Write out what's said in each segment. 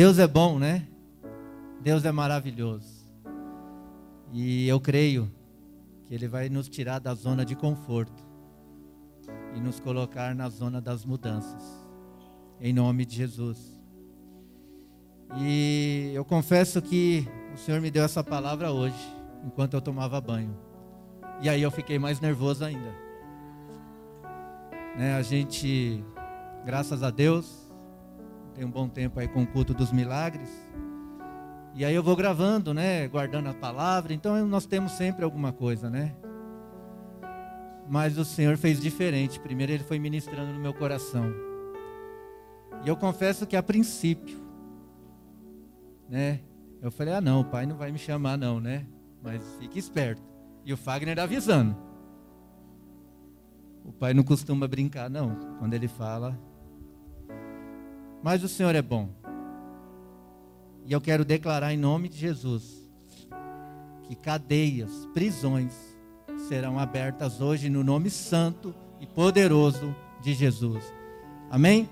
Deus é bom, né? Deus é maravilhoso. E eu creio que Ele vai nos tirar da zona de conforto e nos colocar na zona das mudanças, em nome de Jesus. E eu confesso que o Senhor me deu essa palavra hoje, enquanto eu tomava banho. E aí eu fiquei mais nervoso ainda. Né, a gente, graças a Deus, tem um bom tempo aí com o culto dos milagres. E aí eu vou gravando, né, guardando a palavra. Então nós temos sempre alguma coisa, né? Mas o Senhor fez diferente. Primeiro ele foi ministrando no meu coração. E eu confesso que a princípio, né, eu falei: "Ah, não, o pai não vai me chamar não, né? Mas fique esperto". E o Fagner avisando. O pai não costuma brincar, não. Quando ele fala, mas o Senhor é bom. E eu quero declarar em nome de Jesus que cadeias, prisões serão abertas hoje no nome santo e poderoso de Jesus. Amém?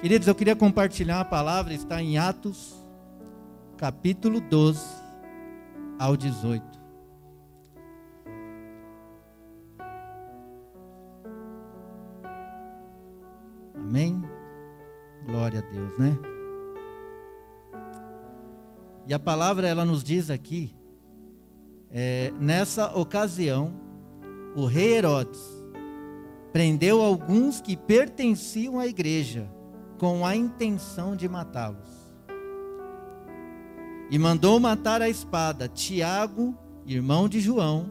Queridos, eu queria compartilhar a palavra, está em Atos, capítulo 12 ao 18. Amém? Glória a Deus, né? E a palavra ela nos diz aqui, é, nessa ocasião, o rei Herodes prendeu alguns que pertenciam à igreja com a intenção de matá-los. E mandou matar a espada Tiago, irmão de João,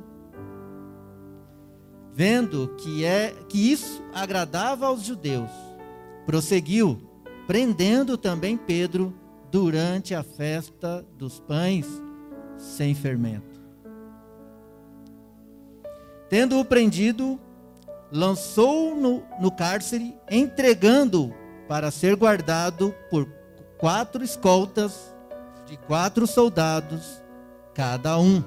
vendo que é que isso agradava aos judeus, prosseguiu prendendo também Pedro durante a festa dos pães sem fermento. Tendo-o prendido, lançou-o no, no cárcere, entregando para ser guardado por quatro escoltas de quatro soldados cada um.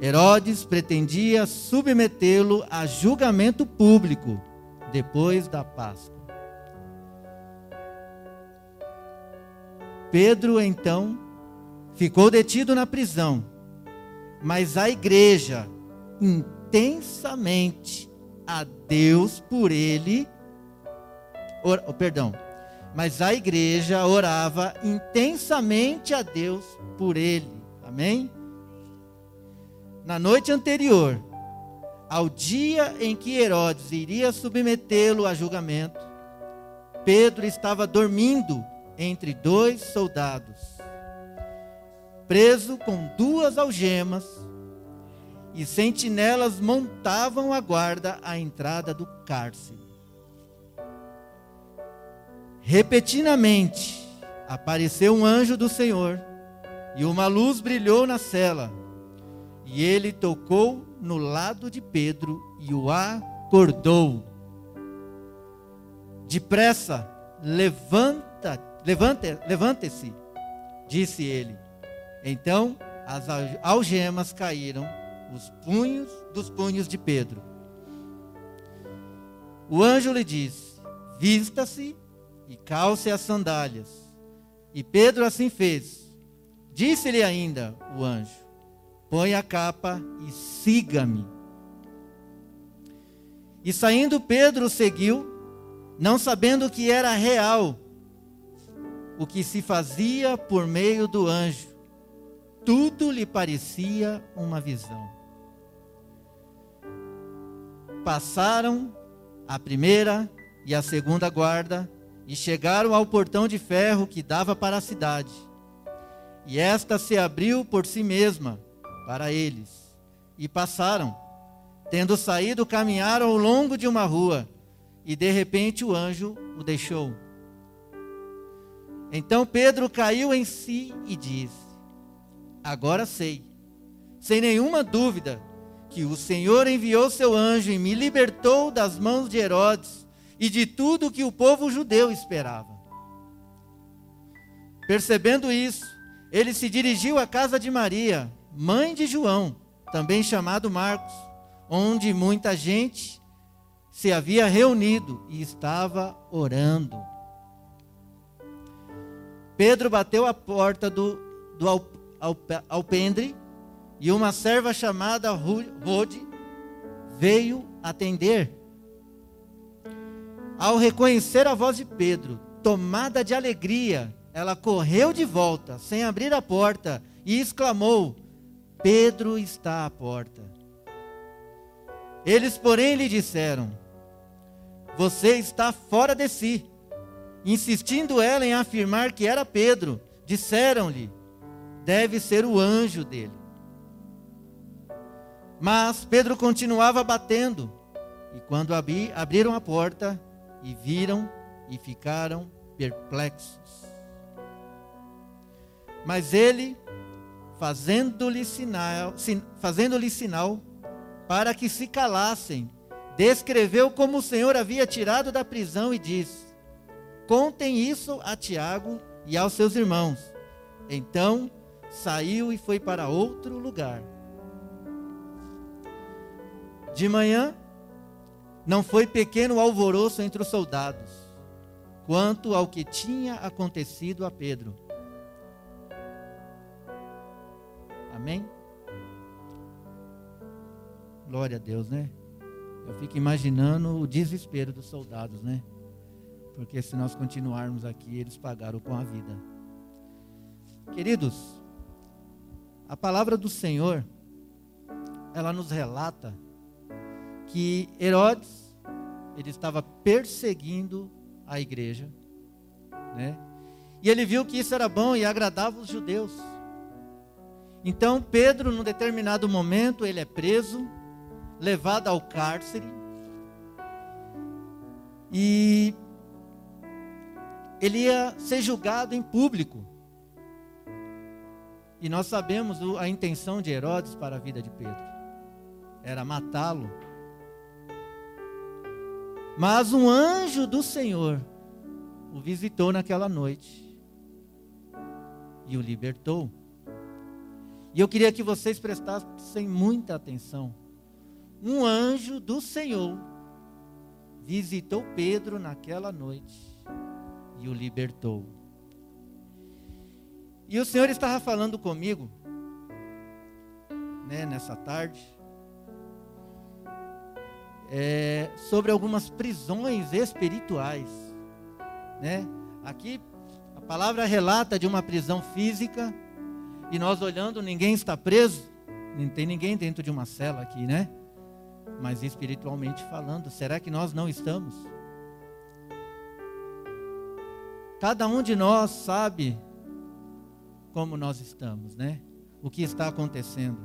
Herodes pretendia submetê-lo a julgamento público depois da Páscoa. Pedro então ficou detido na prisão, mas a igreja intensamente a Deus por ele, or, oh, perdão, mas a igreja orava intensamente a Deus por ele. Amém? Na noite anterior, ao dia em que Herodes iria submetê-lo a julgamento, Pedro estava dormindo entre dois soldados, preso com duas algemas, e sentinelas montavam a guarda à entrada do cárcere. Repetidamente apareceu um anjo do Senhor, e uma luz brilhou na cela, e ele tocou no lado de Pedro e o acordou. Depressa, levanta Levante, levante-se, disse ele. Então as algemas caíram os punhos dos punhos de Pedro. O anjo lhe disse: Vista-se e calce as sandálias. E Pedro assim fez. Disse-lhe ainda o anjo: Põe a capa e siga-me. E saindo Pedro seguiu, não sabendo que era real o que se fazia por meio do anjo. Tudo lhe parecia uma visão. Passaram a primeira e a segunda guarda e chegaram ao portão de ferro que dava para a cidade. E esta se abriu por si mesma para eles. E passaram. Tendo saído, caminharam ao longo de uma rua. E de repente o anjo o deixou. Então Pedro caiu em si e disse: Agora sei, sem nenhuma dúvida, que o Senhor enviou seu anjo e me libertou das mãos de Herodes e de tudo que o povo judeu esperava. Percebendo isso, ele se dirigiu à casa de Maria, mãe de João, também chamado Marcos, onde muita gente se havia reunido e estava orando. Pedro bateu a porta do, do alpendre e uma serva chamada Rode veio atender. Ao reconhecer a voz de Pedro, tomada de alegria, ela correu de volta, sem abrir a porta, e exclamou: Pedro está à porta. Eles, porém, lhe disseram: Você está fora de si. Insistindo ela em afirmar que era Pedro, disseram-lhe: Deve ser o anjo dele. Mas Pedro continuava batendo. E quando abri, abriram a porta e viram e ficaram perplexos. Mas ele, fazendo-lhe sinal, fazendo-lhe sinal para que se calassem, descreveu como o Senhor havia tirado da prisão e disse: Contem isso a Tiago e aos seus irmãos. Então saiu e foi para outro lugar. De manhã, não foi pequeno alvoroço entre os soldados, quanto ao que tinha acontecido a Pedro. Amém? Glória a Deus, né? Eu fico imaginando o desespero dos soldados, né? Porque se nós continuarmos aqui, eles pagaram com a vida. Queridos, a palavra do Senhor, ela nos relata que Herodes ele estava perseguindo a igreja, né? E ele viu que isso era bom e agradava os judeus. Então Pedro, num determinado momento, ele é preso, levado ao cárcere. E ele ia ser julgado em público. E nós sabemos a intenção de Herodes para a vida de Pedro. Era matá-lo mas um anjo do Senhor o visitou naquela noite e o libertou. E eu queria que vocês prestassem muita atenção. Um anjo do Senhor visitou Pedro naquela noite e o libertou. E o Senhor estava falando comigo, né, nessa tarde, é, sobre algumas prisões espirituais. Né? Aqui a palavra relata de uma prisão física e nós olhando, ninguém está preso, não tem ninguém dentro de uma cela aqui, né? Mas espiritualmente falando, será que nós não estamos? Cada um de nós sabe como nós estamos, né? O que está acontecendo.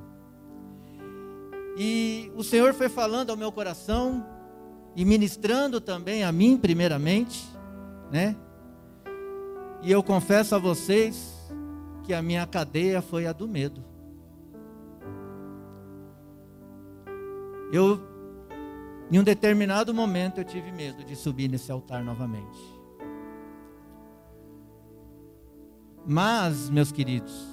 E o Senhor foi falando ao meu coração e ministrando também a mim, primeiramente, né? E eu confesso a vocês que a minha cadeia foi a do medo. Eu, em um determinado momento, eu tive medo de subir nesse altar novamente. Mas, meus queridos,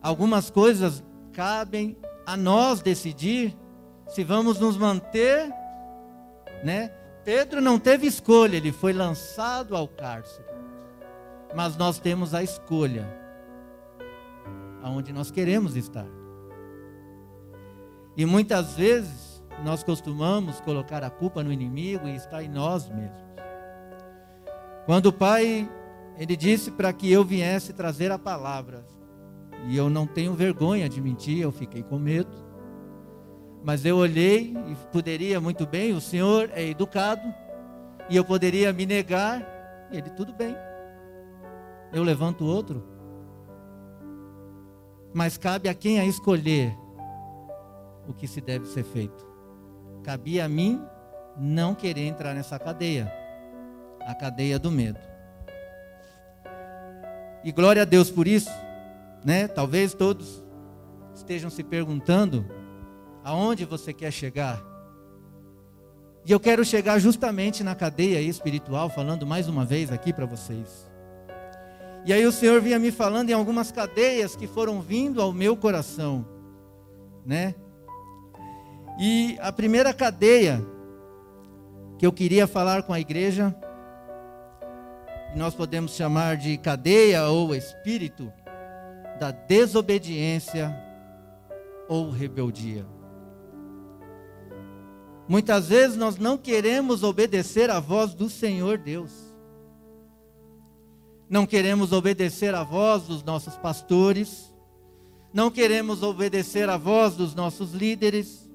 algumas coisas cabem a nós decidir se vamos nos manter, né? Pedro não teve escolha, ele foi lançado ao cárcere. Mas nós temos a escolha aonde nós queremos estar. E muitas vezes nós costumamos colocar a culpa no inimigo e está em nós mesmos. Quando o pai ele disse para que eu viesse trazer a palavra, e eu não tenho vergonha de mentir, eu fiquei com medo. Mas eu olhei e poderia muito bem, o senhor é educado, e eu poderia me negar, e ele, tudo bem. Eu levanto outro. Mas cabe a quem a escolher o que se deve ser feito. Cabia a mim não querer entrar nessa cadeia, a cadeia do medo. E glória a Deus por isso né? Talvez todos estejam se perguntando aonde você quer chegar. E eu quero chegar justamente na cadeia espiritual, falando mais uma vez aqui para vocês. E aí o Senhor vinha me falando em algumas cadeias que foram vindo ao meu coração, né? E a primeira cadeia que eu queria falar com a igreja nós podemos chamar de cadeia ou espírito da desobediência ou rebeldia. Muitas vezes nós não queremos obedecer à voz do Senhor Deus. Não queremos obedecer à voz dos nossos pastores. Não queremos obedecer à voz dos nossos líderes.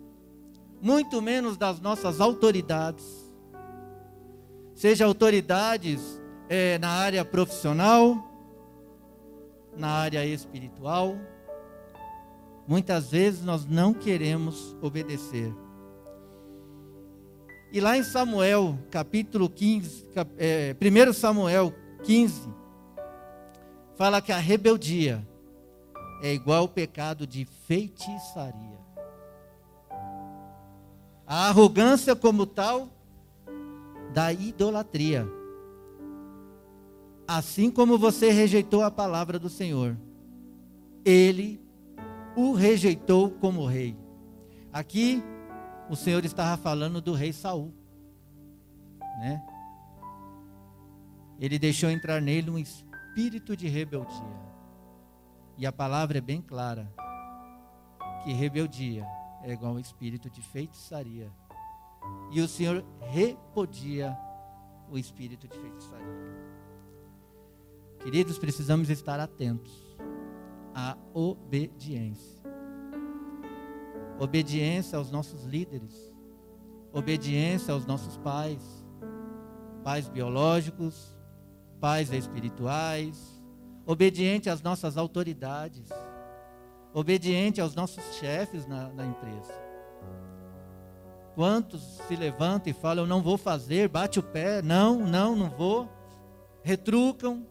Muito menos das nossas autoridades. Seja autoridades é, na área profissional, na área espiritual. Muitas vezes nós não queremos obedecer. E lá em Samuel, capítulo 15, é, 1 Samuel 15, fala que a rebeldia é igual ao pecado de feitiçaria. A arrogância, como tal, da idolatria. Assim como você rejeitou a palavra do Senhor, ele o rejeitou como rei. Aqui o Senhor estava falando do rei Saul, né? Ele deixou entrar nele um espírito de rebeldia. E a palavra é bem clara que rebeldia é igual ao espírito de feitiçaria. E o Senhor repudia o espírito de feitiçaria. Queridos, precisamos estar atentos à obediência. Obediência aos nossos líderes, obediência aos nossos pais, pais biológicos, pais espirituais, obediente às nossas autoridades, obediente aos nossos chefes na, na empresa. Quantos se levantam e falam, eu não vou fazer, bate o pé, não, não, não vou, retrucam.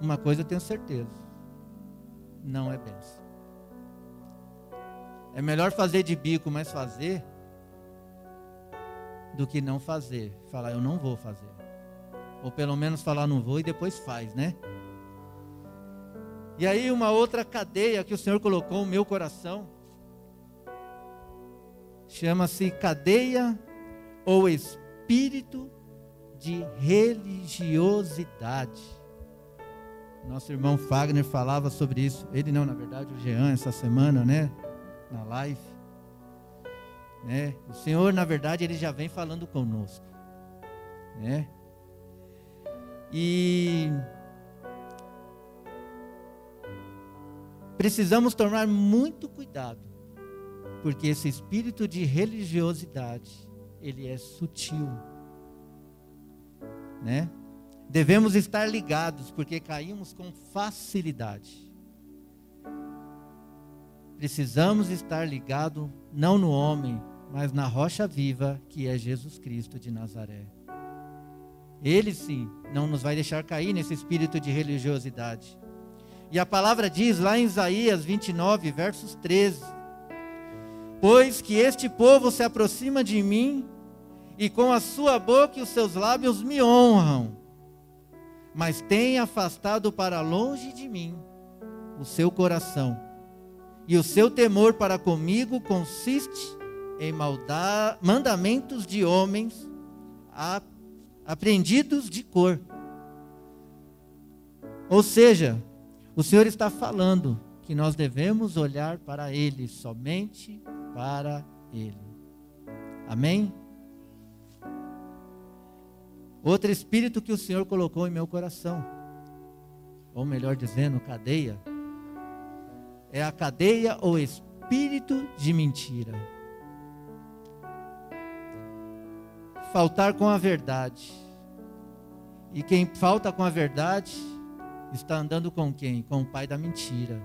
Uma coisa eu tenho certeza, não é benção. É melhor fazer de bico, mas fazer, do que não fazer. Falar, eu não vou fazer. Ou pelo menos falar, não vou e depois faz, né? E aí, uma outra cadeia que o Senhor colocou no meu coração, chama-se cadeia ou espírito de religiosidade. Nosso irmão Fagner falava sobre isso. Ele não, na verdade, o Jean, essa semana, né? na live. Né? O Senhor, na verdade, ele já vem falando conosco. Né? E precisamos tomar muito cuidado, porque esse espírito de religiosidade, ele é sutil. Né? Devemos estar ligados, porque caímos com facilidade. Precisamos estar ligados não no homem, mas na rocha viva que é Jesus Cristo de Nazaré. Ele sim não nos vai deixar cair nesse espírito de religiosidade. E a palavra diz lá em Isaías 29, versos 13: Pois que este povo se aproxima de mim, e com a sua boca e os seus lábios me honram, mas tem afastado para longe de mim o seu coração e o seu temor para comigo consiste em maldar, mandamentos de homens aprendidos de cor. Ou seja, o Senhor está falando que nós devemos olhar para Ele, somente para Ele. Amém? Outro espírito que o Senhor colocou em meu coração, ou melhor dizendo, cadeia, é a cadeia ou espírito de mentira. Faltar com a verdade. E quem falta com a verdade está andando com quem? Com o pai da mentira.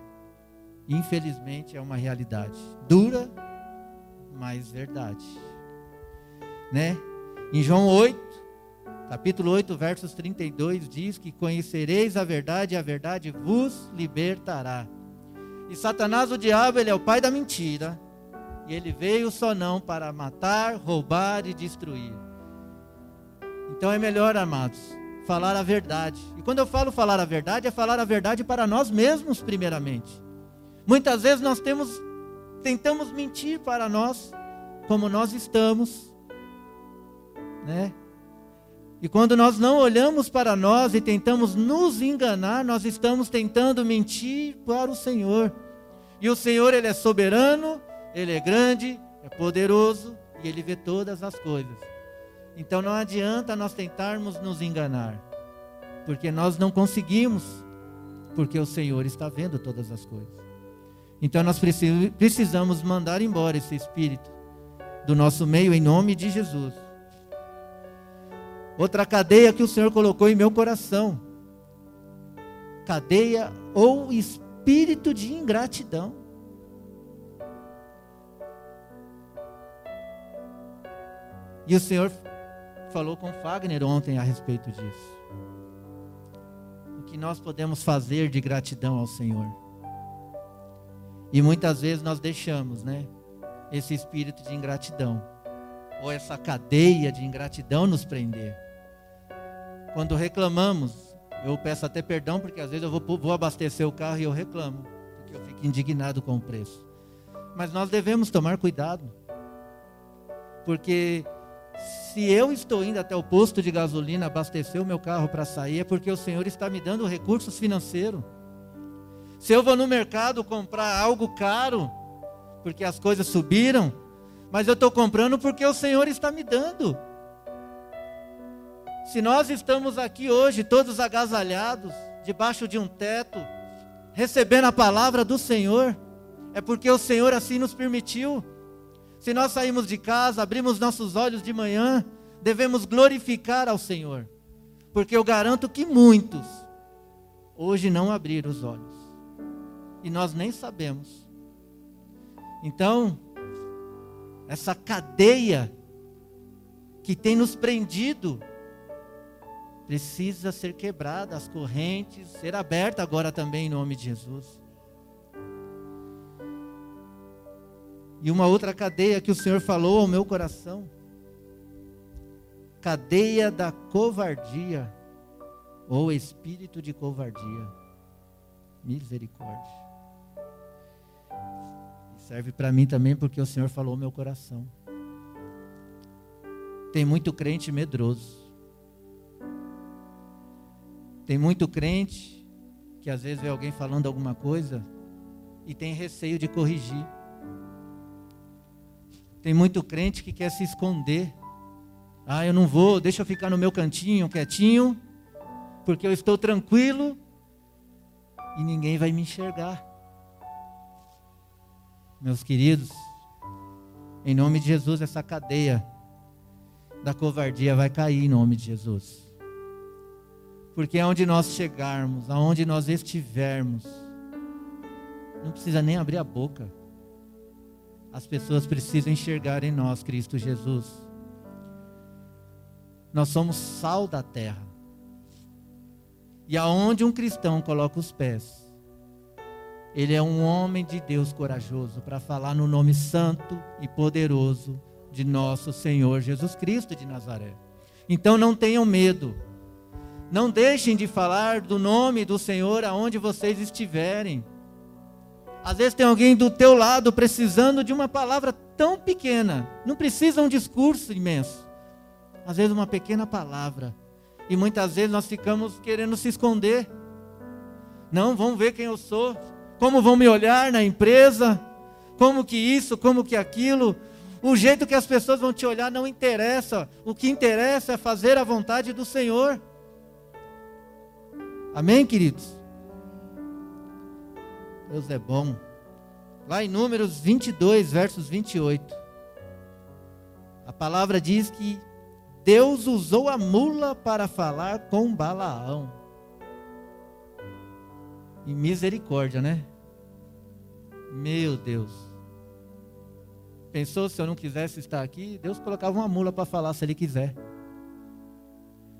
Infelizmente é uma realidade dura, mas verdade. Né? Em João 8, capítulo 8, versos 32 diz que conhecereis a verdade e a verdade vos libertará. E Satanás, o diabo, ele é o pai da mentira. E ele veio só não para matar, roubar e destruir. Então é melhor, amados, falar a verdade. E quando eu falo falar a verdade, é falar a verdade para nós mesmos, primeiramente. Muitas vezes nós temos, tentamos mentir para nós, como nós estamos, né? E quando nós não olhamos para nós e tentamos nos enganar, nós estamos tentando mentir para o Senhor. E o Senhor, Ele é soberano, Ele é grande, é poderoso e Ele vê todas as coisas. Então não adianta nós tentarmos nos enganar, porque nós não conseguimos, porque o Senhor está vendo todas as coisas. Então nós precisamos mandar embora esse espírito do nosso meio em nome de Jesus. Outra cadeia que o Senhor colocou em meu coração. Cadeia ou espírito de ingratidão. E o Senhor falou com Fagner ontem a respeito disso. O que nós podemos fazer de gratidão ao Senhor. E muitas vezes nós deixamos, né? Esse espírito de ingratidão. Ou essa cadeia de ingratidão nos prender. Quando reclamamos, eu peço até perdão, porque às vezes eu vou, vou abastecer o carro e eu reclamo, porque eu fico indignado com o preço. Mas nós devemos tomar cuidado, porque se eu estou indo até o posto de gasolina abastecer o meu carro para sair, é porque o Senhor está me dando recursos financeiros. Se eu vou no mercado comprar algo caro, porque as coisas subiram, mas eu estou comprando porque o Senhor está me dando. Se nós estamos aqui hoje, todos agasalhados, debaixo de um teto, recebendo a palavra do Senhor, é porque o Senhor assim nos permitiu. Se nós saímos de casa, abrimos nossos olhos de manhã, devemos glorificar ao Senhor, porque eu garanto que muitos hoje não abriram os olhos, e nós nem sabemos. Então, essa cadeia que tem nos prendido, precisa ser quebrada, as correntes, ser aberta agora também em nome de Jesus. E uma outra cadeia que o Senhor falou ao meu coração, cadeia da covardia, ou espírito de covardia. Misericórdia. Serve para mim também porque o Senhor falou meu coração. Tem muito crente medroso tem muito crente que às vezes vê alguém falando alguma coisa e tem receio de corrigir. Tem muito crente que quer se esconder. Ah, eu não vou, deixa eu ficar no meu cantinho, quietinho, porque eu estou tranquilo e ninguém vai me enxergar. Meus queridos, em nome de Jesus, essa cadeia da covardia vai cair em nome de Jesus. Porque aonde nós chegarmos, aonde nós estivermos, não precisa nem abrir a boca. As pessoas precisam enxergar em nós Cristo Jesus. Nós somos sal da terra. E aonde um cristão coloca os pés, ele é um homem de Deus corajoso para falar no nome santo e poderoso de nosso Senhor Jesus Cristo de Nazaré. Então não tenham medo. Não deixem de falar do nome do Senhor aonde vocês estiverem. Às vezes tem alguém do teu lado precisando de uma palavra tão pequena. Não precisa um discurso imenso. Às vezes uma pequena palavra. E muitas vezes nós ficamos querendo se esconder. Não, vão ver quem eu sou. Como vão me olhar na empresa? Como que isso, como que aquilo? O jeito que as pessoas vão te olhar não interessa. O que interessa é fazer a vontade do Senhor. Amém, queridos? Deus é bom. Lá em Números 22, versos 28. A palavra diz que Deus usou a mula para falar com Balaão. E misericórdia, né? Meu Deus. Pensou se eu não quisesse estar aqui? Deus colocava uma mula para falar se ele quiser.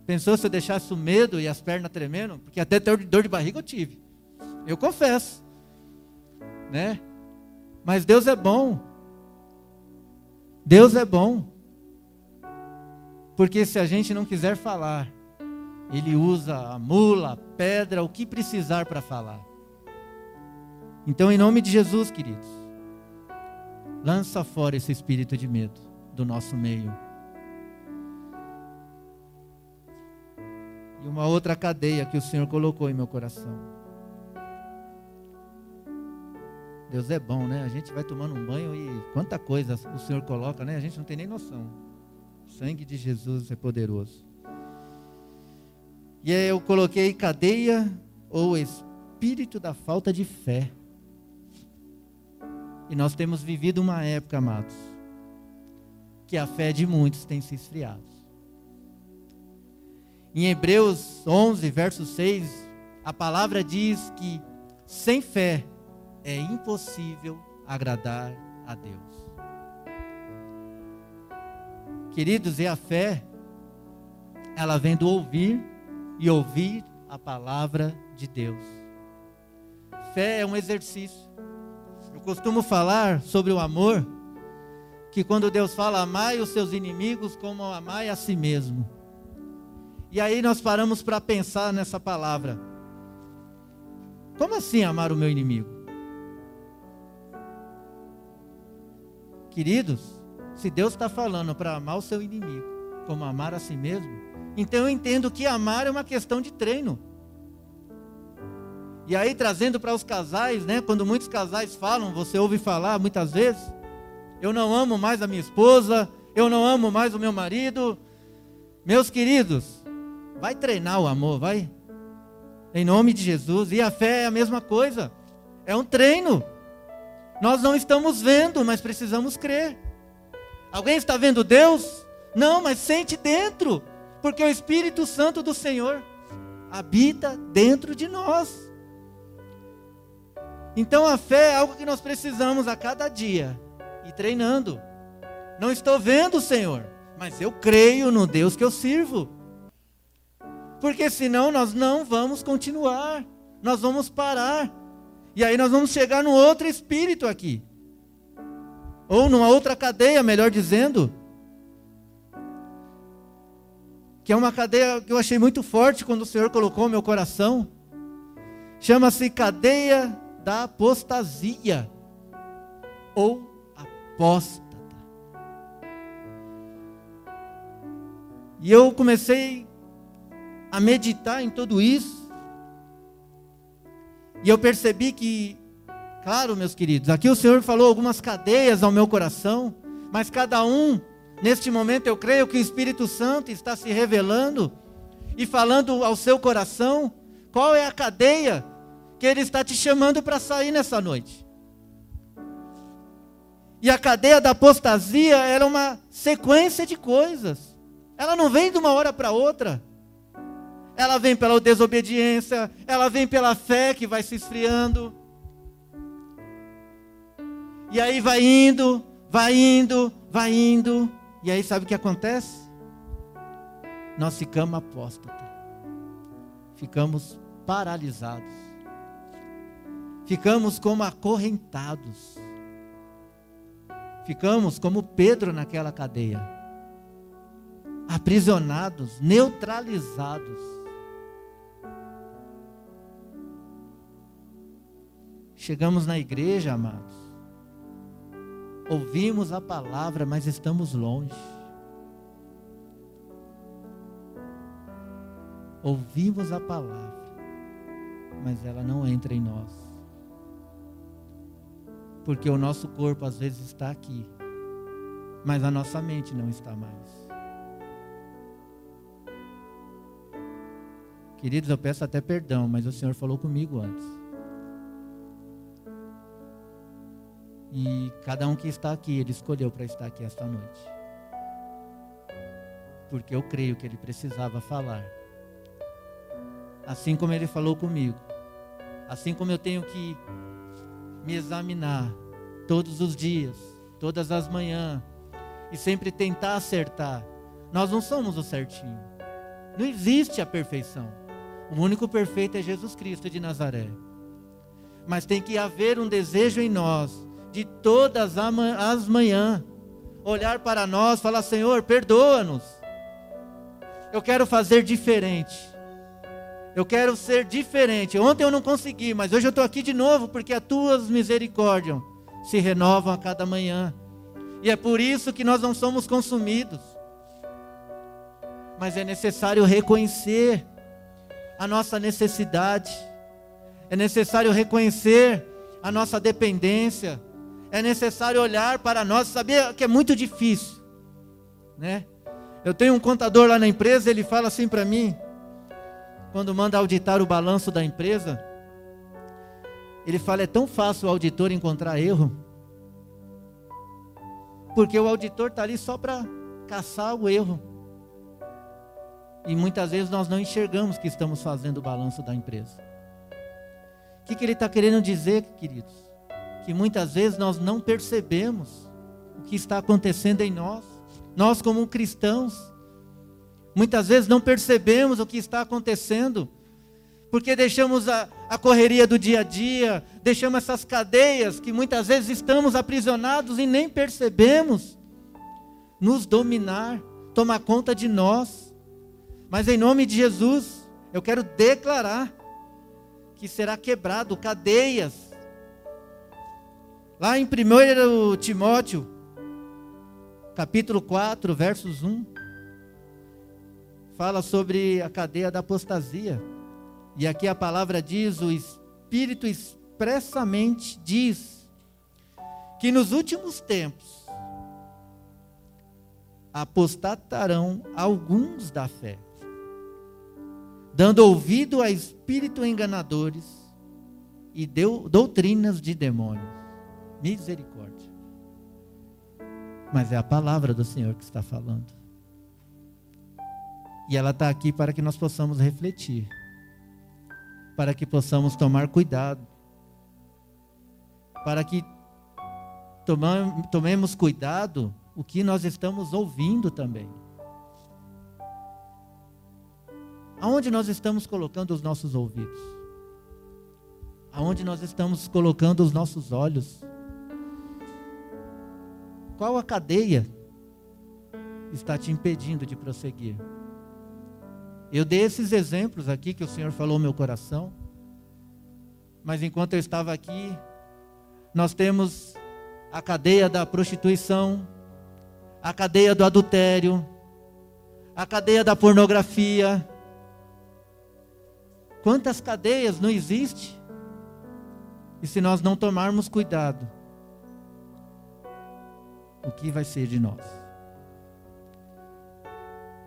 Pensou se eu deixasse o medo e as pernas tremendo? Porque até dor de barriga eu tive. Eu confesso. Né? Mas Deus é bom. Deus é bom. Porque se a gente não quiser falar, Ele usa a mula, a pedra, o que precisar para falar. Então, em nome de Jesus, queridos, lança fora esse espírito de medo do nosso meio. E uma outra cadeia que o Senhor colocou em meu coração. Deus é bom, né? A gente vai tomando um banho e quanta coisa o Senhor coloca, né? A gente não tem nem noção. O sangue de Jesus é poderoso. E aí eu coloquei cadeia ou espírito da falta de fé. E nós temos vivido uma época, amados, que a fé de muitos tem se esfriado. Em Hebreus 11, verso 6, a palavra diz que sem fé é impossível agradar a Deus. Queridos, e a fé, ela vem do ouvir e ouvir a palavra de Deus. Fé é um exercício costumo falar sobre o amor, que quando Deus fala amai os seus inimigos como amai a si mesmo. E aí nós paramos para pensar nessa palavra. Como assim amar o meu inimigo? Queridos, se Deus está falando para amar o seu inimigo como amar a si mesmo, então eu entendo que amar é uma questão de treino. E aí trazendo para os casais, né? Quando muitos casais falam, você ouve falar muitas vezes, eu não amo mais a minha esposa, eu não amo mais o meu marido. Meus queridos, vai treinar o amor, vai. Em nome de Jesus. E a fé é a mesma coisa. É um treino. Nós não estamos vendo, mas precisamos crer. Alguém está vendo Deus? Não, mas sente dentro, porque o Espírito Santo do Senhor habita dentro de nós. Então a fé é algo que nós precisamos a cada dia e treinando. Não estou vendo o Senhor, mas eu creio no Deus que eu sirvo. Porque senão nós não vamos continuar, nós vamos parar. E aí nós vamos chegar no outro espírito aqui. Ou numa outra cadeia, melhor dizendo. Que é uma cadeia que eu achei muito forte quando o Senhor colocou no meu coração. Chama-se cadeia da apostasia ou apóstata. E eu comecei a meditar em tudo isso. E eu percebi que, claro, meus queridos, aqui o Senhor falou algumas cadeias ao meu coração, mas cada um, neste momento, eu creio que o Espírito Santo está se revelando e falando ao seu coração qual é a cadeia que Ele está te chamando para sair nessa noite. E a cadeia da apostasia era uma sequência de coisas. Ela não vem de uma hora para outra. Ela vem pela desobediência, ela vem pela fé que vai se esfriando. E aí vai indo, vai indo, vai indo. E aí sabe o que acontece? Nós ficamos apóstatas. Ficamos paralisados ficamos como acorrentados. Ficamos como Pedro naquela cadeia, aprisionados, neutralizados. Chegamos na igreja, amados, ouvimos a palavra, mas estamos longe. Ouvimos a palavra, mas ela não entra em nós. Porque o nosso corpo às vezes está aqui, mas a nossa mente não está mais. Queridos, eu peço até perdão, mas o Senhor falou comigo antes. E cada um que está aqui, Ele escolheu para estar aqui esta noite. Porque eu creio que Ele precisava falar. Assim como Ele falou comigo. Assim como eu tenho que me examinar todos os dias, todas as manhãs, e sempre tentar acertar. Nós não somos o certinho. Não existe a perfeição. O único perfeito é Jesus Cristo de Nazaré. Mas tem que haver um desejo em nós, de todas as manhãs, olhar para nós, falar: Senhor, perdoa-nos. Eu quero fazer diferente. Eu quero ser diferente. Ontem eu não consegui, mas hoje eu estou aqui de novo, porque as tuas misericórdias se renovam a cada manhã. E é por isso que nós não somos consumidos. Mas é necessário reconhecer a nossa necessidade, é necessário reconhecer a nossa dependência, é necessário olhar para nós, saber que é muito difícil, né? Eu tenho um contador lá na empresa, ele fala assim para mim, quando manda auditar o balanço da empresa, ele fala: é tão fácil o auditor encontrar erro, porque o auditor está ali só para caçar o erro. E muitas vezes nós não enxergamos que estamos fazendo o balanço da empresa. O que, que ele está querendo dizer, queridos? Que muitas vezes nós não percebemos o que está acontecendo em nós. Nós, como cristãos, muitas vezes não percebemos o que está acontecendo, porque deixamos a, a correria do dia a dia, deixamos essas cadeias que muitas vezes estamos aprisionados e nem percebemos nos dominar, tomar conta de nós. Mas em nome de Jesus, eu quero declarar que será quebrado cadeias. Lá em 1 Timóteo, capítulo 4, versos 1, fala sobre a cadeia da apostasia. E aqui a palavra diz, o Espírito expressamente diz, que nos últimos tempos apostatarão alguns da fé, dando ouvido a espírito enganadores e deu, doutrinas de demônios. Misericórdia. Mas é a palavra do Senhor que está falando. E ela está aqui para que nós possamos refletir, para que possamos tomar cuidado, para que tomemos cuidado o que nós estamos ouvindo também. Aonde nós estamos colocando os nossos ouvidos? Aonde nós estamos colocando os nossos olhos? Qual a cadeia está te impedindo de prosseguir? Eu dei esses exemplos aqui que o Senhor falou no meu coração. Mas enquanto eu estava aqui, nós temos a cadeia da prostituição, a cadeia do adultério, a cadeia da pornografia. Quantas cadeias não existe? E se nós não tomarmos cuidado, o que vai ser de nós?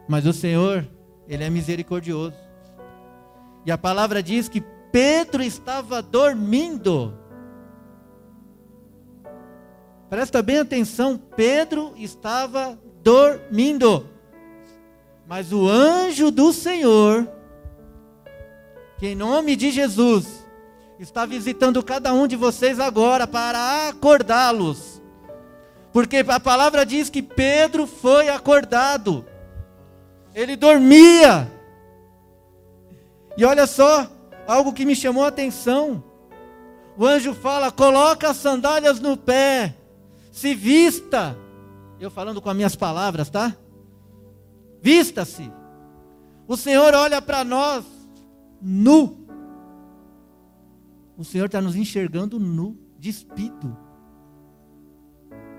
Mas o Senhor, ele é misericordioso. E a palavra diz que Pedro estava dormindo. Presta bem atenção, Pedro estava dormindo. Mas o anjo do Senhor, que em nome de Jesus, está visitando cada um de vocês agora para acordá-los. Porque a palavra diz que Pedro foi acordado ele dormia. E olha só, algo que me chamou a atenção. O anjo fala: coloca as sandálias no pé, se vista. Eu falando com as minhas palavras, tá? Vista-se. O Senhor olha para nós nu. O Senhor está nos enxergando nu, despido.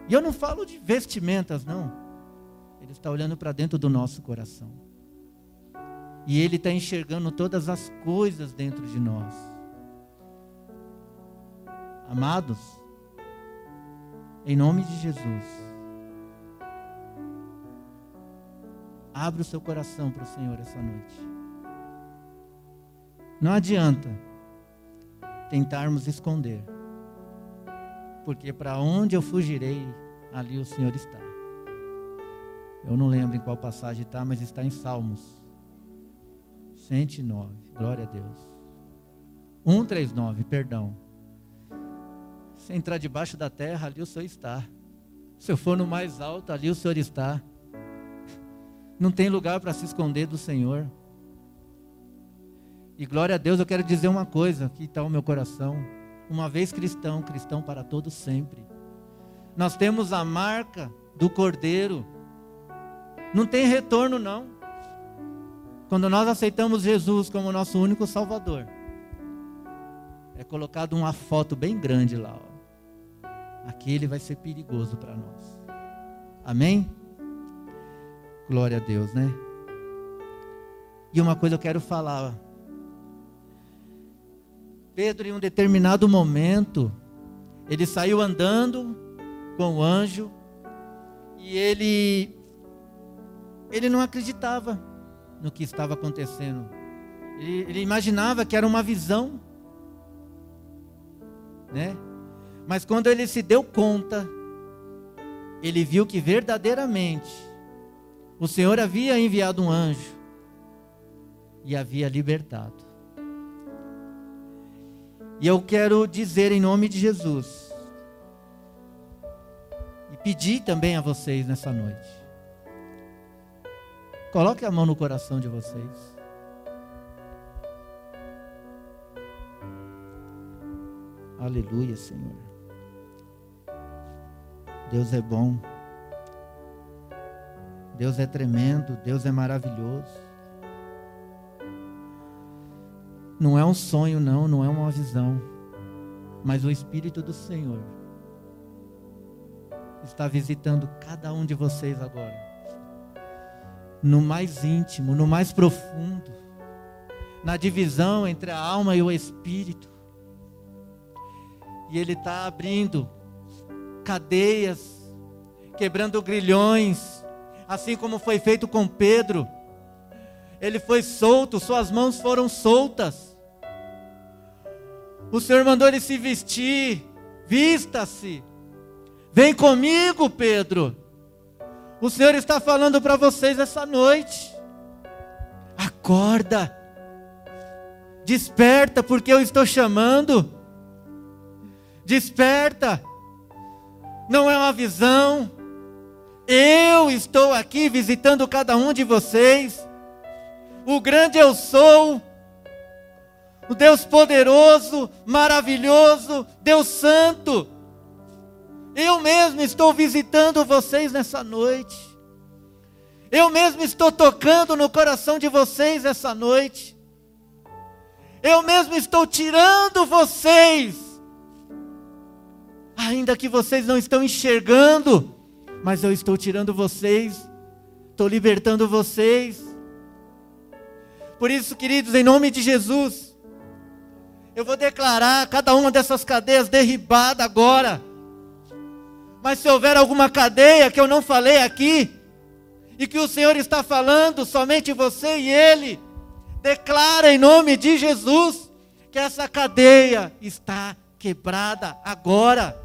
E eu não falo de vestimentas, não. Ele está olhando para dentro do nosso coração. E Ele está enxergando todas as coisas dentro de nós. Amados, em nome de Jesus, abra o seu coração para o Senhor essa noite. Não adianta tentarmos esconder, porque para onde eu fugirei, ali o Senhor está. Eu não lembro em qual passagem está, mas está em Salmos 109. Glória a Deus. 139, perdão. Se entrar debaixo da terra, ali o Senhor está. Se eu for no mais alto, ali o Senhor está. Não tem lugar para se esconder do Senhor. E glória a Deus, eu quero dizer uma coisa, aqui está o meu coração. Uma vez cristão, cristão para todos sempre. Nós temos a marca do Cordeiro não tem retorno, não. Quando nós aceitamos Jesus como nosso único Salvador, é colocado uma foto bem grande lá. Ó. Aqui ele vai ser perigoso para nós. Amém? Glória a Deus, né? E uma coisa eu quero falar Pedro, em um determinado momento, ele saiu andando com o anjo e ele ele não acreditava no que estava acontecendo. Ele, ele imaginava que era uma visão, né? Mas quando ele se deu conta, ele viu que verdadeiramente o Senhor havia enviado um anjo e havia libertado. E eu quero dizer em nome de Jesus, e pedir também a vocês nessa noite, coloque a mão no coração de vocês. Aleluia, Senhor. Deus é bom. Deus é tremendo, Deus é maravilhoso. Não é um sonho, não, não é uma visão, mas o Espírito do Senhor está visitando cada um de vocês agora, no mais íntimo, no mais profundo, na divisão entre a alma e o espírito, e Ele está abrindo cadeias, quebrando grilhões, assim como foi feito com Pedro ele foi solto, suas mãos foram soltas. O Senhor mandou ele se vestir, vista-se. Vem comigo, Pedro. O Senhor está falando para vocês essa noite. Acorda. Desperta, porque eu estou chamando. Desperta. Não é uma visão. Eu estou aqui visitando cada um de vocês o grande eu sou, o Deus poderoso, maravilhoso, Deus santo. Eu mesmo estou visitando vocês nessa noite. Eu mesmo estou tocando no coração de vocês essa noite. Eu mesmo estou tirando vocês. Ainda que vocês não estão enxergando, mas eu estou tirando vocês, estou libertando vocês. Por isso, queridos, em nome de Jesus, eu vou declarar cada uma dessas cadeias derribada agora. Mas se houver alguma cadeia que eu não falei aqui, e que o Senhor está falando, somente você e Ele, declara em nome de Jesus que essa cadeia está quebrada agora.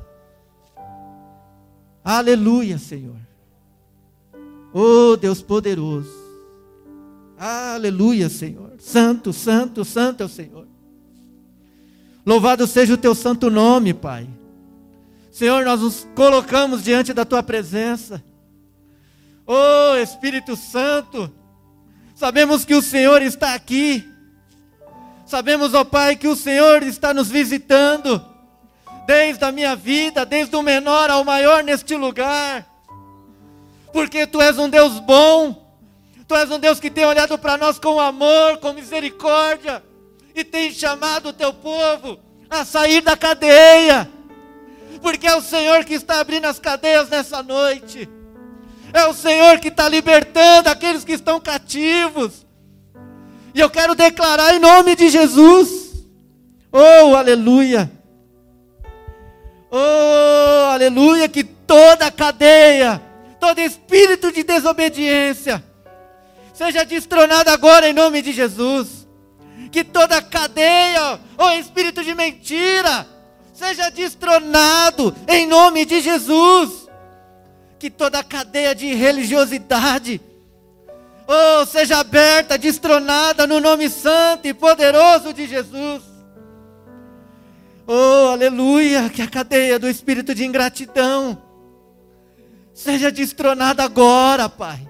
Aleluia, Senhor. Oh Deus poderoso. Aleluia, Senhor. Santo, santo, santo é o Senhor. Louvado seja o teu santo nome, Pai. Senhor, nós nos colocamos diante da tua presença. Oh, Espírito Santo, sabemos que o Senhor está aqui. Sabemos, ó oh Pai, que o Senhor está nos visitando, desde a minha vida, desde o menor ao maior neste lugar, porque Tu és um Deus bom, Tu és um Deus que tem olhado para nós com amor, com misericórdia, e tem chamado o teu povo a sair da cadeia, porque é o Senhor que está abrindo as cadeias nessa noite, é o Senhor que está libertando aqueles que estão cativos, e eu quero declarar em nome de Jesus, oh aleluia, oh aleluia, que toda cadeia, todo espírito de desobediência, seja destronado agora em nome de Jesus. Que toda cadeia ou espírito de mentira seja destronado em nome de Jesus. Que toda cadeia de religiosidade oh, seja aberta, destronada no nome santo e poderoso de Jesus. Oh, aleluia! Que a cadeia do espírito de ingratidão seja destronada agora, Pai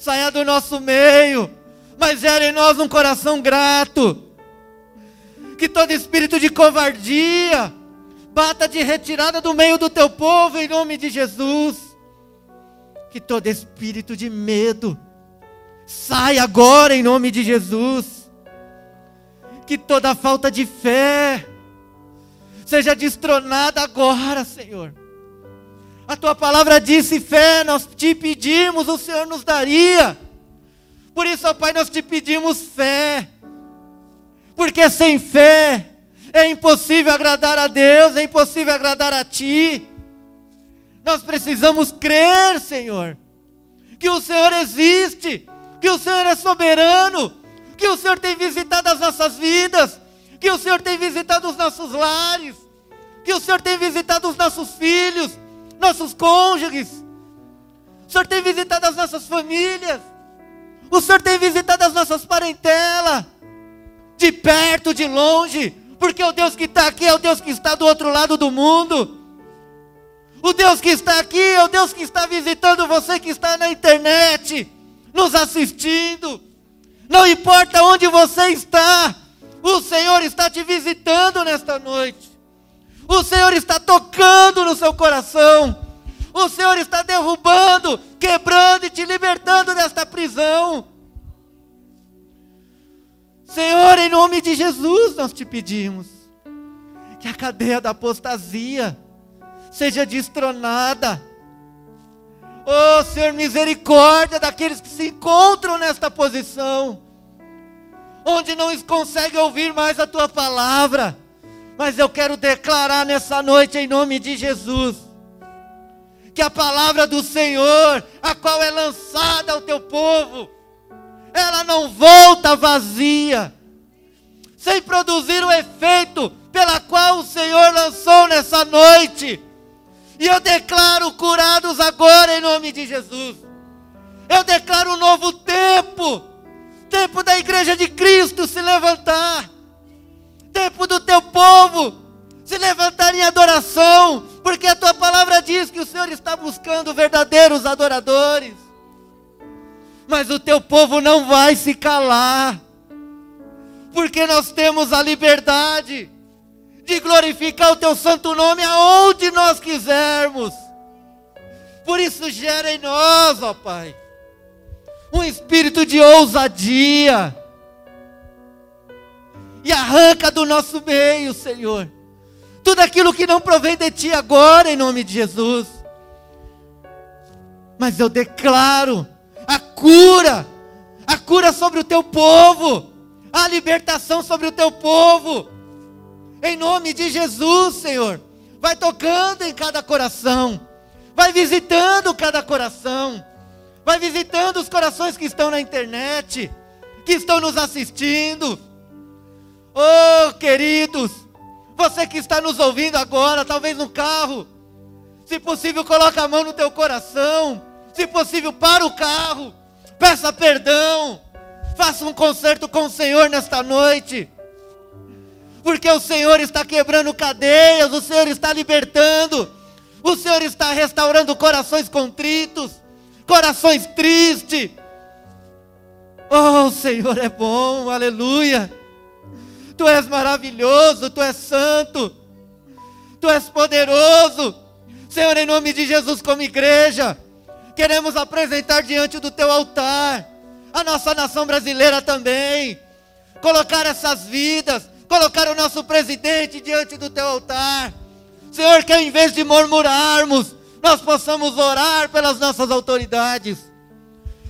saia do nosso meio, mas gere em nós um coração grato. Que todo espírito de covardia bata de retirada do meio do teu povo em nome de Jesus. Que todo espírito de medo saia agora em nome de Jesus. Que toda falta de fé seja destronada agora, Senhor. A tua palavra disse: fé, nós te pedimos, o Senhor nos daria. Por isso, ó Pai, nós te pedimos fé. Porque sem fé É impossível agradar a Deus, é impossível agradar a Ti. Nós precisamos crer, Senhor, que o Senhor existe, que o Senhor é soberano, que o Senhor tem visitado as nossas vidas, que o Senhor tem visitado os nossos lares, que o Senhor tem visitado os nossos filhos, nossos cônjuges, o Senhor tem visitado as nossas famílias, o Senhor tem visitado as nossas parentelas, de perto, de longe, porque o Deus que está aqui é o Deus que está do outro lado do mundo. O Deus que está aqui é o Deus que está visitando você que está na internet, nos assistindo. Não importa onde você está, o Senhor está te visitando nesta noite. O Senhor está tocando no seu coração. O Senhor está derrubando, quebrando e te libertando desta prisão. Senhor, em nome de Jesus, nós te pedimos que a cadeia da apostasia seja destronada. Oh, Senhor, misericórdia daqueles que se encontram nesta posição, onde não conseguem ouvir mais a tua palavra, mas eu quero declarar nessa noite, em nome de Jesus, que a palavra do Senhor, a qual é lançada ao teu povo, ela não volta vazia, sem produzir o efeito pela qual o Senhor lançou nessa noite. E eu declaro curados agora em nome de Jesus. Eu declaro um novo tempo tempo da igreja de Cristo se levantar, tempo do teu povo se levantar em adoração, porque a tua palavra diz que o Senhor está buscando verdadeiros adoradores. Mas o teu povo não vai se calar, porque nós temos a liberdade de glorificar o teu santo nome aonde nós quisermos. Por isso gera em nós, ó Pai, um espírito de ousadia. E arranca do nosso meio, Senhor, tudo aquilo que não provém de Ti agora, em nome de Jesus. Mas eu declaro cura, a cura sobre o Teu povo, a libertação sobre o Teu povo em nome de Jesus, Senhor. Vai tocando em cada coração. Vai visitando cada coração. Vai visitando os corações que estão na internet, que estão nos assistindo. Oh, queridos, você que está nos ouvindo agora, talvez no carro, se possível, coloque a mão no teu coração. Se possível, para o carro. Peça perdão. Faça um concerto com o Senhor nesta noite porque o Senhor está quebrando cadeias, o Senhor está libertando, o Senhor está restaurando corações contritos, corações tristes. Oh, o Senhor é bom, aleluia. Tu és maravilhoso, tu és santo, tu és poderoso. Senhor, em nome de Jesus, como igreja, queremos apresentar diante do teu altar a nossa nação brasileira também, colocar essas vidas, colocar o nosso presidente diante do teu altar. Senhor, que em vez de murmurarmos, nós possamos orar pelas nossas autoridades.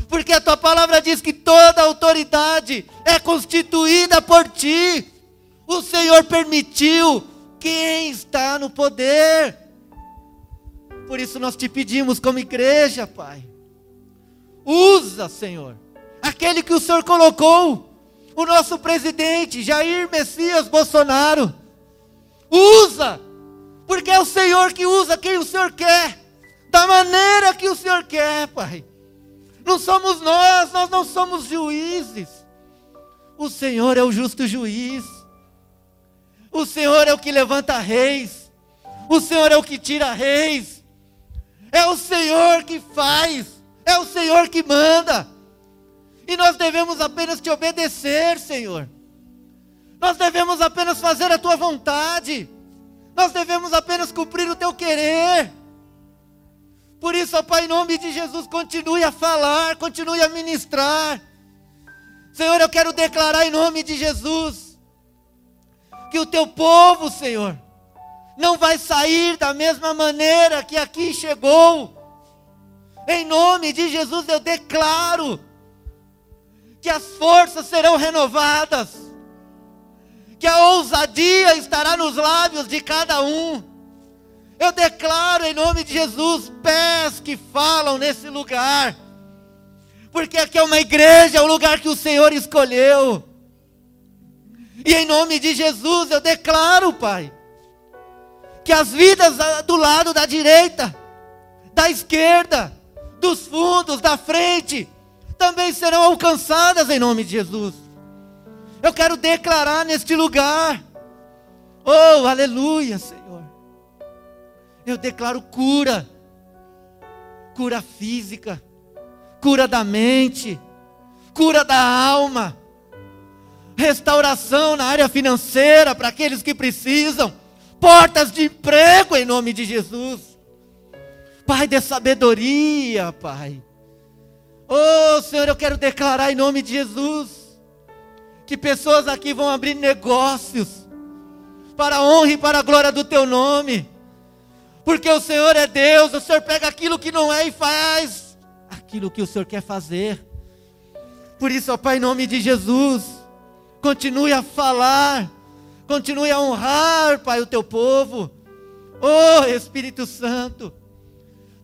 Porque a tua palavra diz que toda autoridade é constituída por ti. O Senhor permitiu quem está no poder. Por isso nós te pedimos como igreja, Pai. Usa, Senhor, aquele que o Senhor colocou o nosso presidente Jair Messias Bolsonaro. Usa, porque é o Senhor que usa quem o Senhor quer, da maneira que o Senhor quer, Pai. Não somos nós, nós não somos juízes. O Senhor é o justo juiz. O Senhor é o que levanta reis. O Senhor é o que tira reis. É o Senhor que faz. É o Senhor que manda. E nós devemos apenas te obedecer, Senhor. Nós devemos apenas fazer a tua vontade. Nós devemos apenas cumprir o teu querer. Por isso, ó Pai, em nome de Jesus, continue a falar, continue a ministrar. Senhor, eu quero declarar em nome de Jesus que o teu povo, Senhor, não vai sair da mesma maneira que aqui chegou. Em nome de Jesus eu declaro que as forças serão renovadas, que a ousadia estará nos lábios de cada um. Eu declaro em nome de Jesus pés que falam nesse lugar. Porque aqui é uma igreja, é o lugar que o Senhor escolheu. E em nome de Jesus eu declaro, Pai, que as vidas do lado da direita, da esquerda, dos fundos, da frente, também serão alcançadas em nome de Jesus. Eu quero declarar neste lugar. Oh, aleluia, Senhor. Eu declaro cura. Cura física, cura da mente, cura da alma, restauração na área financeira para aqueles que precisam, portas de emprego em nome de Jesus. Pai, dê sabedoria, Pai. Oh, Senhor, eu quero declarar em nome de Jesus que pessoas aqui vão abrir negócios para a honra e para a glória do teu nome. Porque o Senhor é Deus, o Senhor pega aquilo que não é e faz aquilo que o Senhor quer fazer. Por isso, ó Pai, em nome de Jesus, continue a falar, continue a honrar, Pai, o teu povo. Oh, Espírito Santo.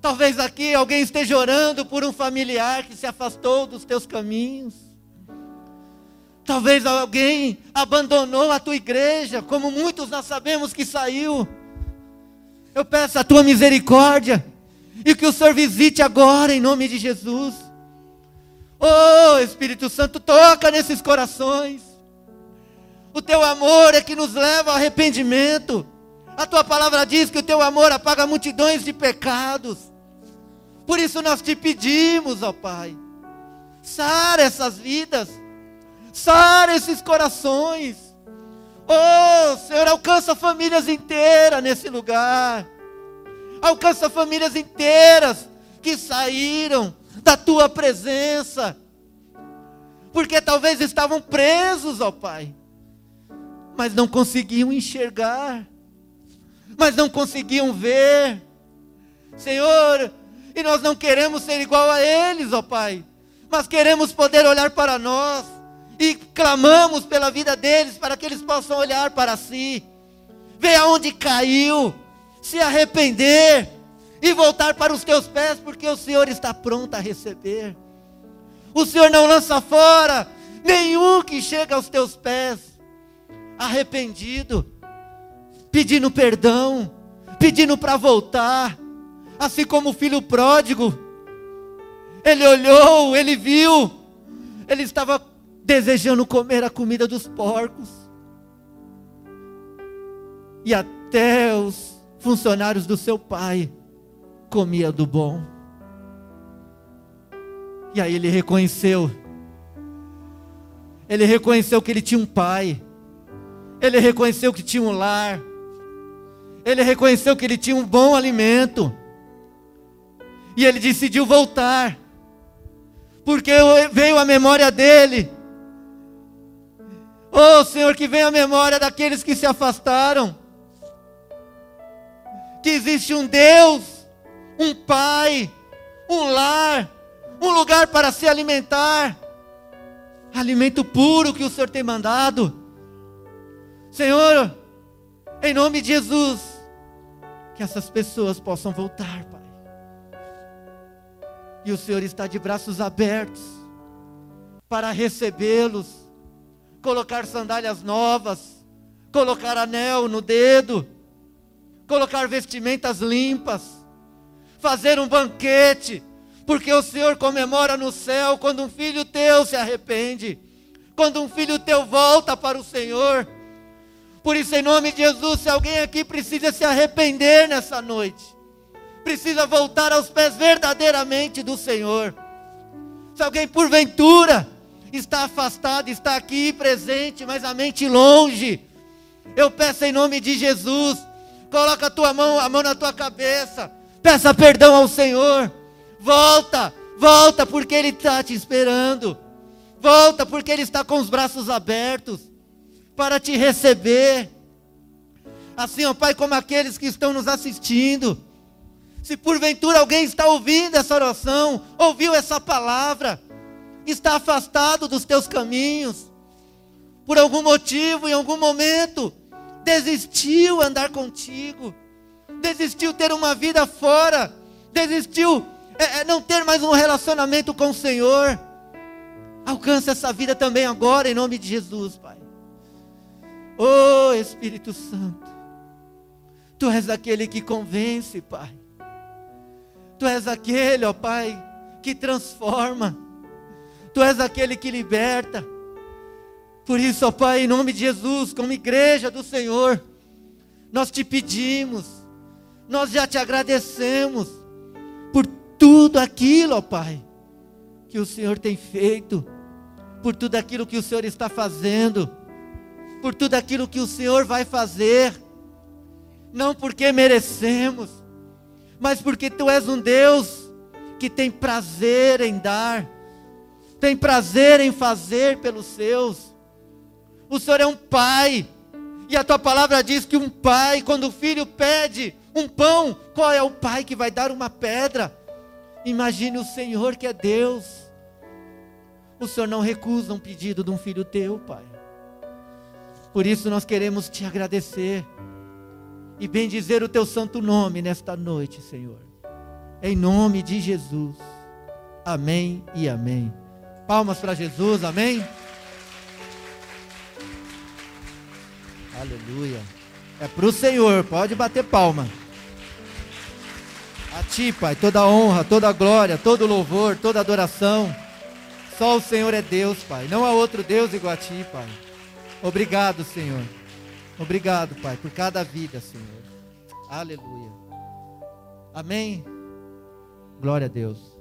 Talvez aqui alguém esteja orando por um familiar que se afastou dos teus caminhos. Talvez alguém abandonou a tua igreja, como muitos nós sabemos que saiu. Eu peço a tua misericórdia e que o Senhor visite agora em nome de Jesus. Oh, Espírito Santo, toca nesses corações. O teu amor é que nos leva ao arrependimento. A tua palavra diz que o teu amor apaga multidões de pecados. Por isso nós te pedimos, ó Pai, sara essas vidas Sara esses corações. Oh, Senhor, alcança famílias inteiras nesse lugar. Alcança famílias inteiras que saíram da tua presença. Porque talvez estavam presos, ó Pai. Mas não conseguiam enxergar. Mas não conseguiam ver. Senhor, e nós não queremos ser igual a eles, ó Pai. Mas queremos poder olhar para nós e clamamos pela vida deles para que eles possam olhar para si, ver aonde caiu, se arrepender e voltar para os teus pés, porque o Senhor está pronto a receber. O Senhor não lança fora nenhum que chega aos teus pés arrependido, pedindo perdão, pedindo para voltar, assim como o filho pródigo. Ele olhou, ele viu, ele estava desejando comer a comida dos porcos. E até os funcionários do seu pai comia do bom. E aí ele reconheceu. Ele reconheceu que ele tinha um pai. Ele reconheceu que tinha um lar. Ele reconheceu que ele tinha um bom alimento. E ele decidiu voltar. Porque veio a memória dele Oh Senhor, que venha a memória daqueles que se afastaram. Que existe um Deus, um Pai, um lar, um lugar para se alimentar. Alimento puro que o Senhor tem mandado. Senhor, em nome de Jesus, que essas pessoas possam voltar, Pai. E o Senhor está de braços abertos para recebê-los colocar sandálias novas, colocar anel no dedo, colocar vestimentas limpas, fazer um banquete, porque o Senhor comemora no céu quando um filho teu se arrepende, quando um filho teu volta para o Senhor. Por isso, em nome de Jesus, se alguém aqui precisa se arrepender nessa noite, precisa voltar aos pés verdadeiramente do Senhor. Se alguém porventura está afastado, está aqui presente, mas a mente longe. Eu peço em nome de Jesus, coloca a tua mão, a mão na tua cabeça, peça perdão ao Senhor. Volta, volta porque Ele está te esperando. Volta porque Ele está com os braços abertos para te receber. Assim, ó Pai, como aqueles que estão nos assistindo. Se porventura alguém está ouvindo essa oração, ouviu essa palavra, está afastado dos teus caminhos, por algum motivo, em algum momento, desistiu andar contigo, desistiu ter uma vida fora, desistiu é, é não ter mais um relacionamento com o Senhor. Alcança essa vida também agora, em nome de Jesus, Pai. Oh Espírito Santo, Tu és aquele que convence, Pai. Tu és aquele, ó Pai, que transforma. Tu és aquele que liberta. Por isso, ó Pai, em nome de Jesus, como igreja do Senhor, nós te pedimos, nós já te agradecemos por tudo aquilo, ó Pai, que o Senhor tem feito, por tudo aquilo que o Senhor está fazendo, por tudo aquilo que o Senhor vai fazer, não porque merecemos, mas porque Tu és um Deus que tem prazer em dar, tem prazer em fazer pelos seus. O Senhor é um pai, e a tua palavra diz que um pai, quando o filho pede um pão, qual é o pai que vai dar uma pedra? Imagine o Senhor que é Deus. O Senhor não recusa um pedido de um filho teu, Pai. Por isso nós queremos te agradecer e bendizer o teu santo nome nesta noite, Senhor. Em nome de Jesus. Amém e amém. Palmas para Jesus, amém. Aleluia. É para o Senhor, pode bater palma. A Ti, Pai, toda honra, toda glória, todo louvor, toda adoração. Só o Senhor é Deus, Pai. Não há outro Deus igual a Ti, Pai. Obrigado, Senhor. Obrigado, Pai, por cada vida, Senhor. Aleluia. Amém. Glória a Deus.